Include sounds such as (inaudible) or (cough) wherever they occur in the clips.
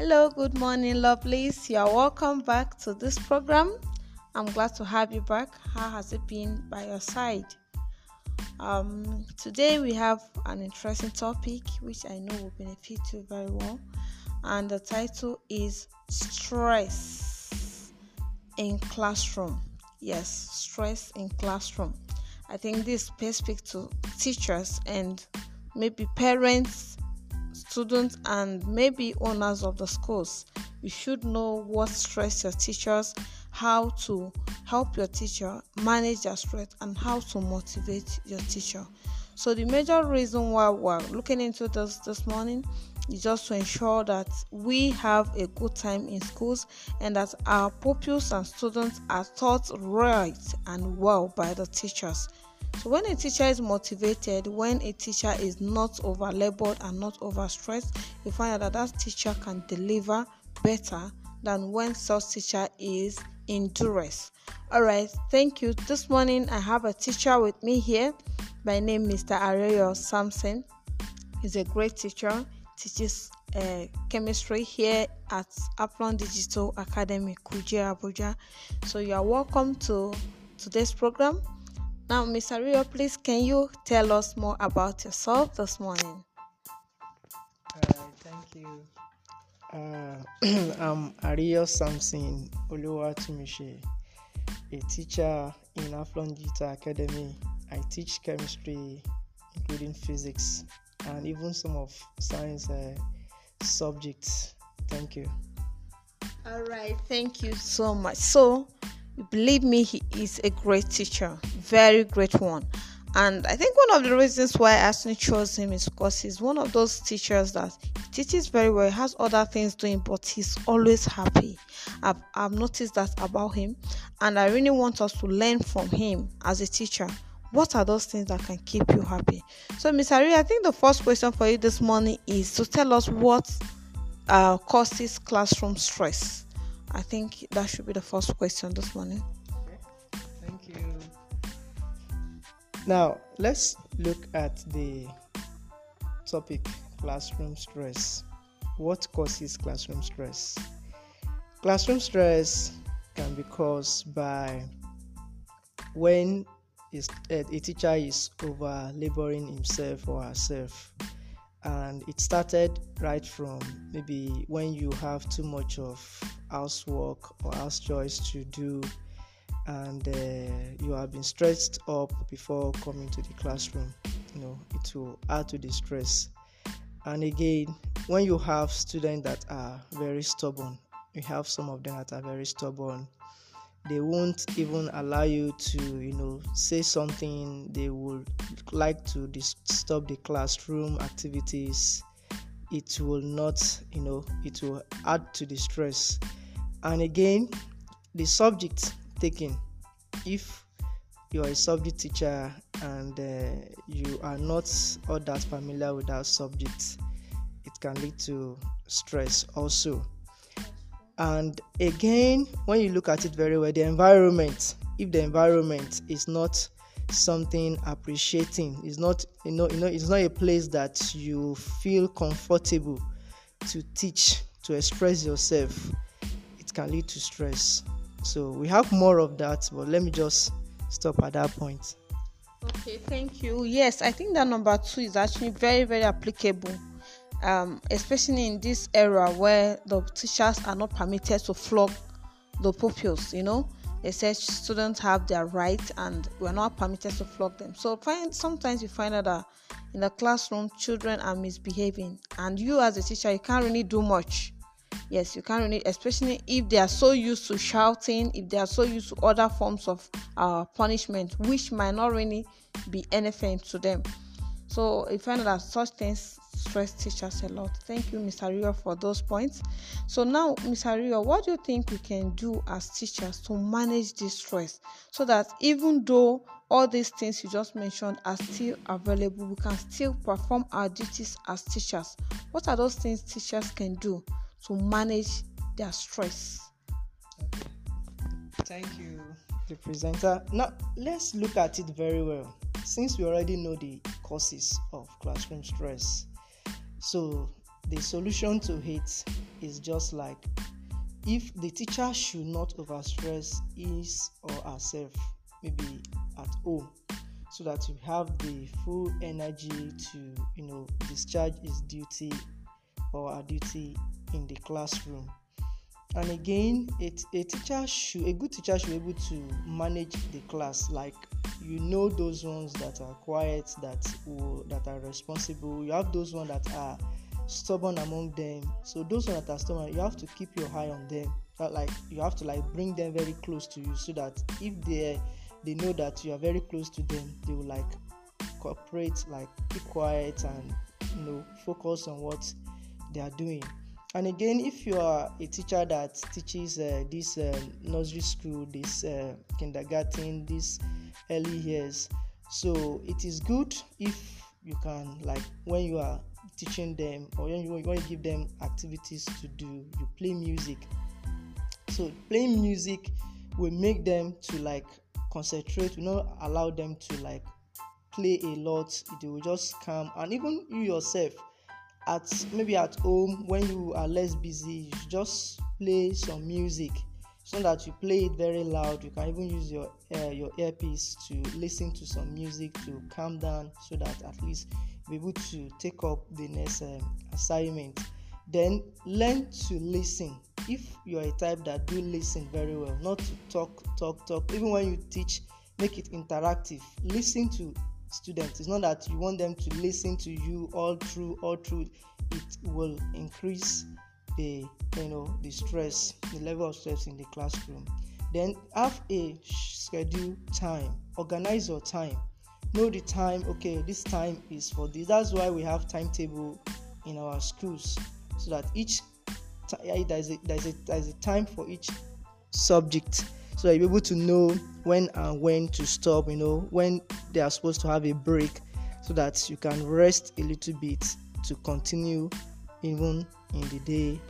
Hello, good morning, lovelies. You are welcome back to this program. I'm glad to have you back. How has it been by your side? Um, today we have an interesting topic which I know will benefit you very well, and the title is stress in classroom. Yes, stress in classroom. I think this specific to teachers and maybe parents students and maybe owners of the schools. You should know what stress your teachers, how to help your teacher manage their stress, and how to motivate your teacher. So the major reason why we're looking into this this morning is just to ensure that we have a good time in schools and that our pupils and students are taught right and well by the teachers. So, when a teacher is motivated, when a teacher is not over labored and not overstressed, you find out that that teacher can deliver better than when such teacher is in duress. All right, thank you. This morning I have a teacher with me here by name Mr. Areyo Samson. He's a great teacher, teaches uh, chemistry here at Aplon Digital Academy, Kuje Abuja. So you are welcome to today's program. Now, Mr. Rio, please can you tell us more about yourself this morning? Uh, thank you. Uh, (clears throat) I'm Ariel Samson Oluwatumishe, a teacher in Aflon Guitar Academy. I teach chemistry, including physics, and even some of science uh, subjects. Thank you. All right, thank you so much. So, believe me he is a great teacher very great one. And i think one of the reasons why i actually chose him is because he's one of those teachers that teaches very well has other things doing but he's always happy. I've, I've noticed that about him and i really want us to learn from him as a teacher. What are those things that can keep you happy? So miss Ari, i think the first question for you this morning is to tell us what uh, causes classroom stress I think that should be the first question this morning. Okay. Thank you. Now, let's look at the topic classroom stress. What causes classroom stress? Classroom stress can be caused by when eh, a teacher is over laboring himself or herself and it started right from maybe when you have too much of housework or house chores to do and uh, you have been stressed up before coming to the classroom you know it will add to the stress. And again when you have students that are very stubborn you have some of them that are very stubborn they won't even allow you to you know say something. They would like to disturb the classroom activities. It will not you know it will add to the stress. And again the subject taken. If you are a subject teacher and uh, you are not all that familiar with that subject it can lead to stress also and again when you look at it very well the environment if the environment is not something appreciating it's not you know you know it's not a place that you feel comfortable to teach to express yourself it can lead to stress. So we have more of that but let me just stop at that point. Okay thank you. Yes i think that number two is actually very very applicable um, especially in this era where the teachers are not permitted to flog the pupils, you know. They said students have their rights and we're not permitted to flog them. So find sometimes you find out that in the classroom children are misbehaving and you as a teacher you can't really do much. Yes, you can't really, especially if they are so used to shouting, if they are so used to other forms of uh, punishment, which might not really be anything to them. So you find that such things stress teachers a lot. Thank you, Mr. Rio, for those points. So now, Mr. Rio, what do you think we can do as teachers to manage this stress so that even though all these things you just mentioned are still available, we can still perform our duties as teachers? What are those things teachers can do to manage their stress? Thank you, the presenter. Now, let's look at it very well. Since we already know the causes of classroom stress, so the solution to it is just like if the teacher should not overstress his or herself, maybe at home, so that you have the full energy to you know discharge his duty or her duty in the classroom. And again, a, a teacher should a good teacher should be able to manage the class. Like you know those ones that are quiet that will, that are responsible. You have those ones that are stubborn among them. So those ones that are stubborn you have to keep your eye on them. That like you have to like bring them very close to you so that if they they know that you are very close to them they will like cooperate like be quiet and you know focus on what they are doing and again if you are a teacher that teaches uh, this uh, nursery school this uh, kindergarten this early years so it is good if you can like when you are teaching them or when you, when you give them activities to do you play music. So playing music will make them to like concentrate will not allow them to like play a lot. They will just calm. And even you yourself at maybe at home when you are less busy just play some music so that you play it very loud. You can even use your uh, your earpiece to listen to some music to calm down so that at least be able to take up the next um, assignment. Then learn to listen. If you are a type that do listen very well not to talk talk talk even when you teach make it interactive. Listen to students. It's not that you want them to listen to you all through all through. It will increase the you know the stress the level of stress in the classroom. Then have a schedule time. Organize your time. Know the time okay this time is for this. That's why we have timetable in our schools so that each there's a, there's a there's a time for each subject so you're able to know when and when to stop you know when they are supposed to have a break so that you can rest a little bit to continue even in the day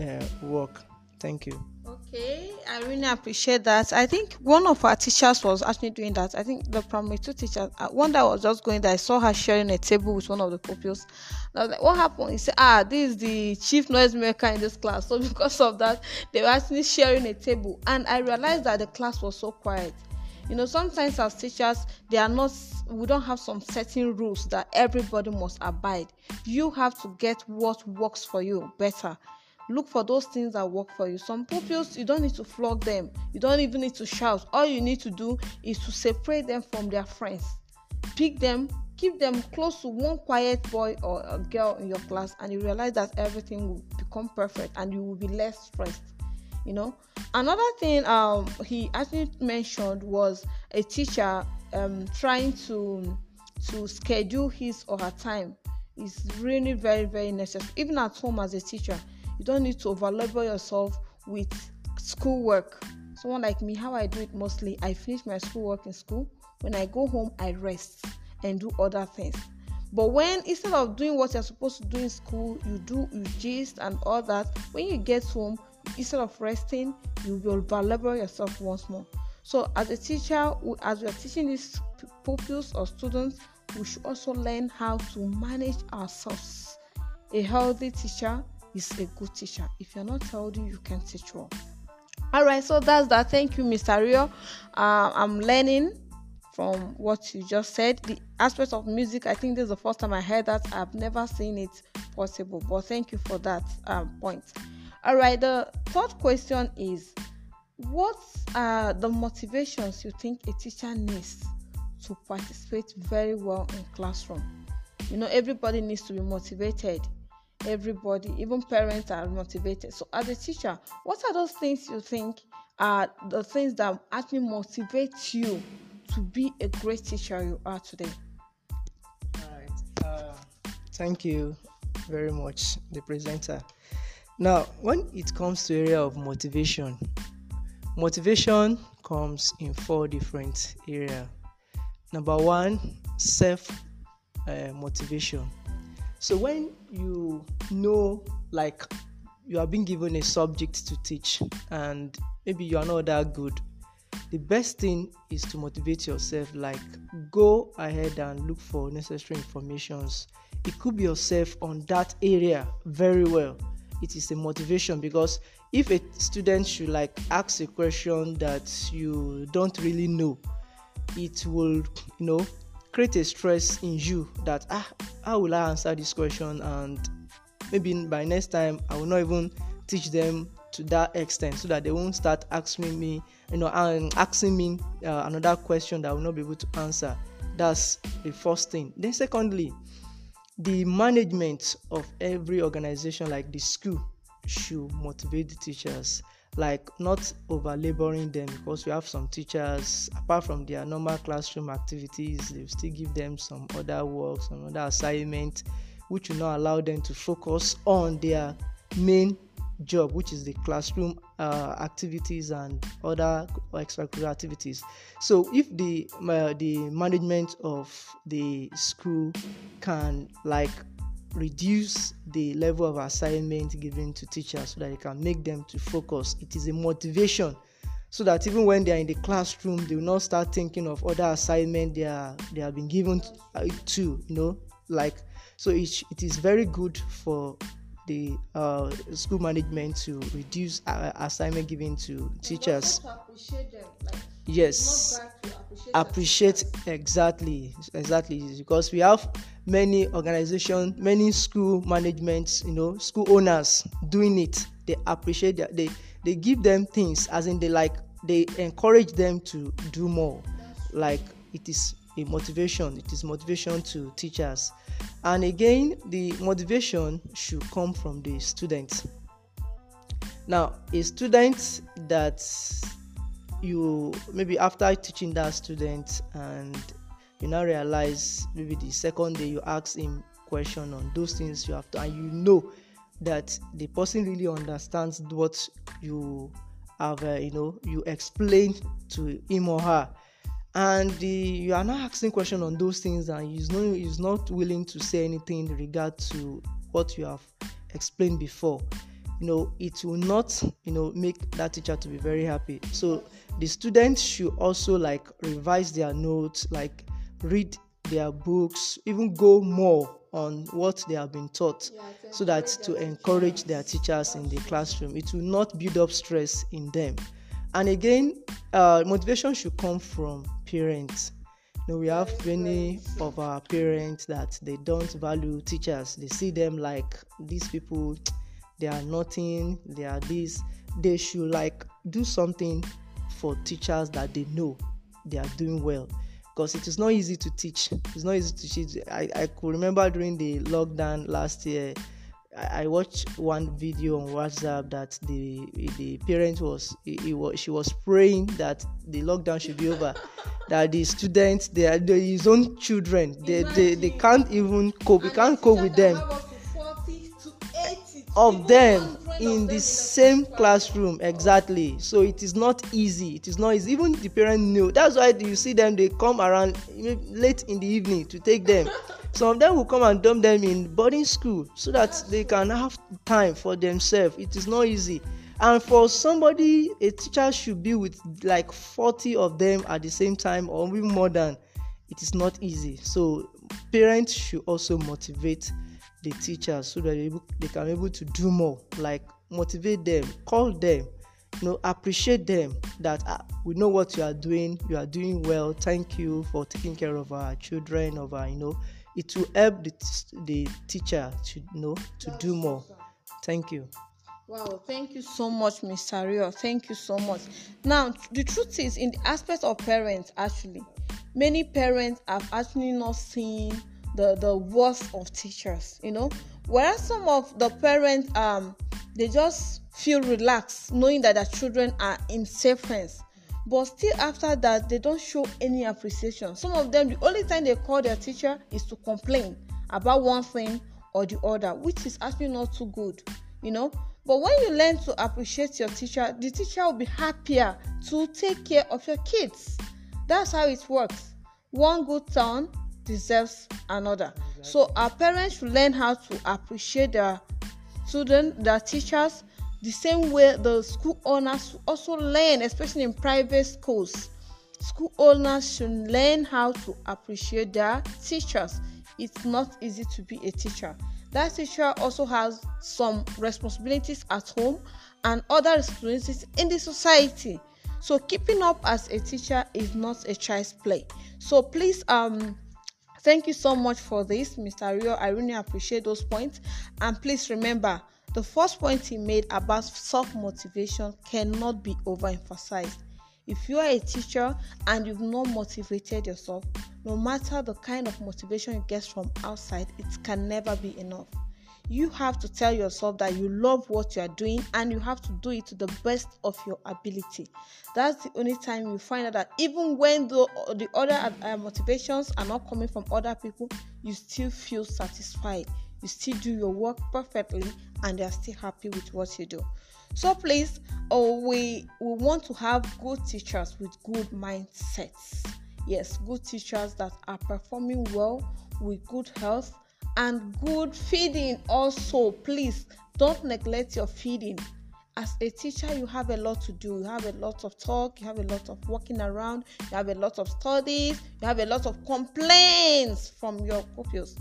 uh, work. Thank you. Okay, I really appreciate that. I think one of our teachers was actually doing that. I think the primary two teacher, uh, one that was just going there, I saw her sharing a table with one of the pupils. I was like, what happened? He said, ah, this is the chief noise maker in this class. (laughs) So because of that, they were actually sharing a table. And I realized that the class was so quiet you know sometimes as teachers they are not we don't have some certain rules that everybody must abide you have to get what works for you better look for those things that work for you. Some pupils you don't need to flog them. You don't even need to shout. All you need to do is to separate them from their friends. Pick them keep them close to one quiet boy or a girl in your class and you realize that everything will become perfect and you will be less stressed you know? Another thing um, he actually mentioned was a teacher um, trying to to schedule his or her time. Is really very very necessary. Even at home as a teacher you don't need to overlabel yourself with schoolwork someone like me how i do it mostly i finish my schoolwork in school when i go home i rest and do other things but when instead of doing what you're supposed to do in school you do you gist and all that when you get home instead of resting, you will belabor yourself once more. So, as a teacher, as we are teaching these pupils or students, we should also learn how to manage ourselves. A healthy teacher is a good teacher. If you're not healthy, you can teach well. All right, so that's that. Thank you, Mr. Rio. Uh, I'm learning from what you just said. The aspect of music, I think this is the first time I heard that. I've never seen it possible, but thank you for that um, point. All right, the third question is what are the motivations you think a teacher needs to participate very well in classroom? You know, everybody needs to be motivated. Everybody, even parents are motivated. So, as a teacher, what are those things you think are the things that actually motivate you to be a great teacher you are today? All right. Uh, thank you very much, the presenter. Now, when it comes to area of motivation, motivation comes in four different area. Number one, self uh, motivation. So when you know, like you are being given a subject to teach, and maybe you are not that good, the best thing is to motivate yourself. Like go ahead and look for necessary informations equip yourself on that area very well it is a motivation because if a student should like ask a question that you don't really know it will you know create a stress in you that ah how will i answer this question? And maybe by next time i will not even teach them to that extent so that they won't start asking me you know and asking me uh, another question that i will not be able to answer. That's the first thing. Then secondly the management of every organization like the school should motivate the teachers like not over laboring them because we have some teachers apart from their normal classroom activities they still give them some other work some other assignment which will not allow them to focus on their main job which is the classroom uh, activities and other extracurricular activities. So if the uh, the management of the school can like reduce the level of assignment given to teachers so that they can make them to focus. It is a motivation so that even when they are in the classroom they will not start thinking of other assignment they are they have been given to you know like so it, it is very good for the uh, school management to reduce uh, assignment given to teachers. To like, yes, appreciate, appreciate exactly, exactly. Because we have many organizations, many school managements, you know, school owners doing it. They appreciate that they they give them things as in they like they encourage them to do more. Like it is a motivation. It is motivation to teachers and again the motivation should come from the students. now a student that you maybe after teaching that student and you now realize maybe the second day you ask him question on those things you have to and you know that the person really understands what you have uh, you know you explained to him or her. And the, you are not asking question on those things and he's not he's not willing to say anything in regard to what you have explained before. You know it will not you know make that teacher to be very happy. So the students should also like revise their notes like read their books even go more on what they have been taught Yeah, so that to encourage their teachers in the classroom. It will not build up stress in them. And again uh, motivation should come from parents. You know, we have many of our parents that they don't value teachers. They see them like these people they are nothing they are this. They should like do something for teachers that they know they are doing well because it is not easy to teach. It's not easy to teach. I, I could remember during the lockdown last year I, watched one video on WhatsApp that the the parent was, he, he was she was praying that the lockdown should be over, (laughs) that the students they are they, his own children they, they, they can't even cope, we can't cope with them. of them in the same classroom exactly. So it is not easy. It is not easy. Even the parent know. That's why you see them they come around late in the evening to take them. (laughs) Some of them will come and dump them in boarding school so that they can have time for themselves. It is not easy. And for somebody a teacher should be with like 40 of them at the same time or even more than it is not easy. So parents should also motivate the teachers so that they, they can be able to do more like motivate them call them you know appreciate them that ah, we know what you are doing you are doing well thank you for taking care of our children of our you know it will help the, the teacher to you know to do more thank you Wow, thank you so much, Mr. Rio. Thank you so much. Now, the truth is, in the aspect of parents, actually, many parents have actually not seen the the worth of teachers you know? Whereas some of the parents um they just feel relaxed knowing that their children are in safe hands. But still after that they don't show any appreciation. Some of them the only time they call their teacher is to complain about one thing or the other which is actually not too good you know? But when you learn to appreciate your teacher the teacher will be happier to take care of your kids. That's how it works. One good turn deserves another. So our parents should learn how to appreciate their students, their teachers, the same way the school owners also learn, especially in private schools. school owners should learn how to appreciate their teachers it's not easy to be a teacher that teacher also has some responsibilities at home and other responsibilities in the society so keeping up as a teacher is not a child's play so please um thank you so much for this mr rio i really appreciate those points. And please remember the first point he made about self-motivation cannot be overemphasized. If you are a teacher and you've not motivated yourself no matter the kind of motivation you get from outside it can never be enough you have to tell yourself that you love what you are doing and you have to do it to the best of your ability. That's the only time you find out that even when the, the other uh, motivations are not coming from other people you still feel satisfied. You still do your work perfectly and they're still happy with what you do. So please oh we we want to have good teachers with good mindsets. Yes good teachers that are performing well with good health and good feeding also. Please don't neglect your feeding. As a teacher you have a lot to do. You have a lot of talk. You have a lot of walking around. You have a lot of studies. You have a lot of complaints from your pupils.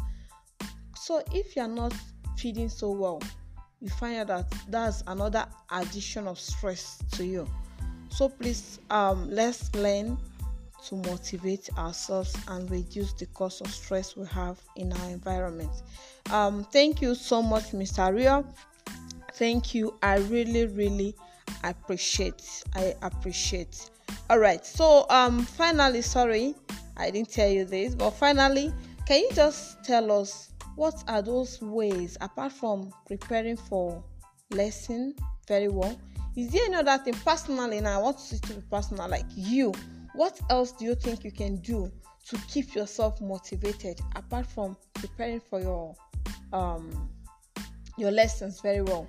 So if you're not feeding so well you find out that that's another addition of stress to you. So please um let's learn to motivate ourselves and reduce the cause of stress we have in our environment. Um, thank you so much, Mr. Rio. Thank you. I really, really appreciate. I appreciate. All right. So, um, finally, sorry, I didn't tell you this, but finally, can you just tell us what are those ways apart from preparing for lesson very well? Is there any other thing personally? Now, I want to to be personal, like you what else do you think you can do to keep yourself motivated apart from preparing for your um your lessons very well?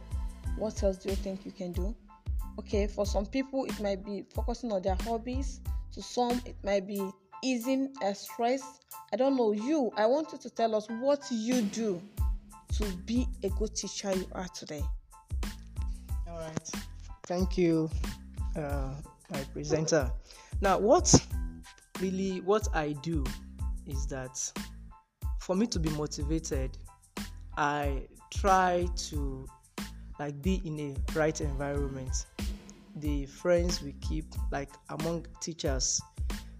What else do you think you can do? Okay for some people it might be focusing on their hobbies. To some it might be easing a stress. I don't know. You i want you to tell us what you do to be a good teacher you are today. All right. Thank you uh, my presenter now, what really what I do is that for me to be motivated, I try to like be in a right environment. The friends we keep like among teachers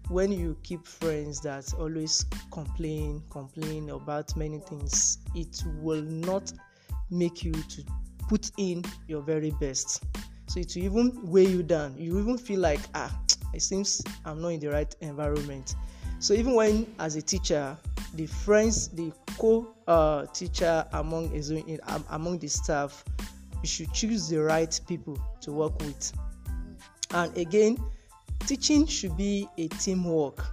when you keep friends that always complain complain about many things it will not make you to put in your very best so it will even weigh you down you even feel like ah it seems I'm not in the right environment. So even when as a teacher, the friends, the co-teacher uh, among among the staff, you should choose the right people to work with. And again, teaching should be a teamwork.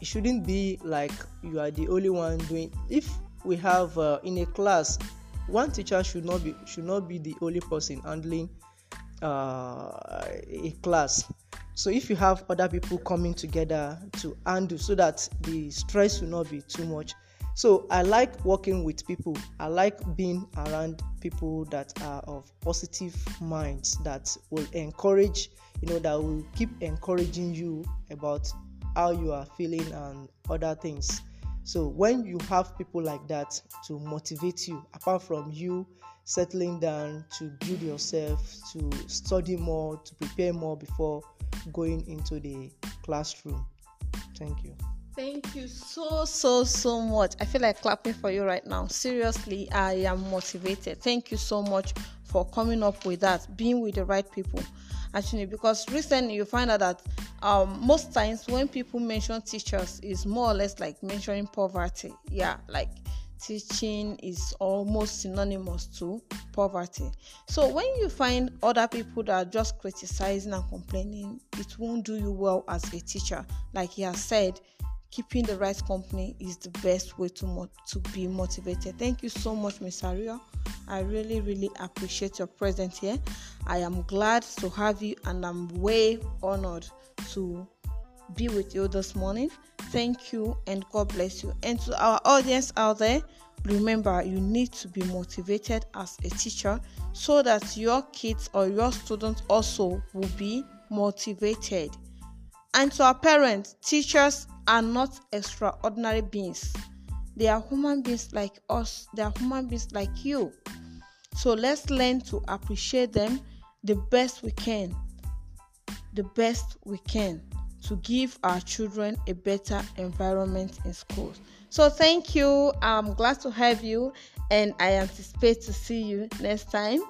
It shouldn't be like you are the only one doing. If we have uh, in a class, one teacher should not be should not be the only person handling uh, a class so if you have other people coming together to handle so that the stress will not be too much. So i like working with people. I like being around people that are of positive minds that will encourage you know that will keep encouraging you about how you are feeling and other things. So when you have people like that to motivate you apart from you settling down to build yourself to study more to prepare more before going into the classroom. Thank you. Thank you so, so, so much. I feel like clapping for you right now. Seriously, I am motivated. Thank you so much for coming up with that, being with the right people. Actually, because recently you find out that um, most times when people mention teachers, is more or less like mentioning poverty. Yeah, like teaching is almost synonymous to poverty. So when you find other people that are just criticizing and complaining, it won't do you well as a teacher. Like he has said, keeping the right company is the best way to mo- to be motivated. Thank you so much, Miss Aria. I really, really appreciate your presence here. I am glad to have you, and I'm way honored to be with you this morning. Thank you and God bless you. And to our audience out there, remember you need to be motivated as a teacher so that your kids or your students also will be motivated. And to our parents, teachers are not extraordinary beings. They are human beings like us, they are human beings like you. So let's learn to appreciate them the best we can. The best we can to give our children a better environment in schools. So thank you. I'm glad to have you and I anticipate to see you next time.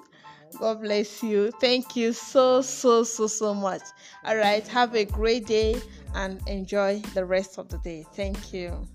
God bless you. Thank you so, so, so, so much. All right. Have a great day and enjoy the rest of the day. Thank you.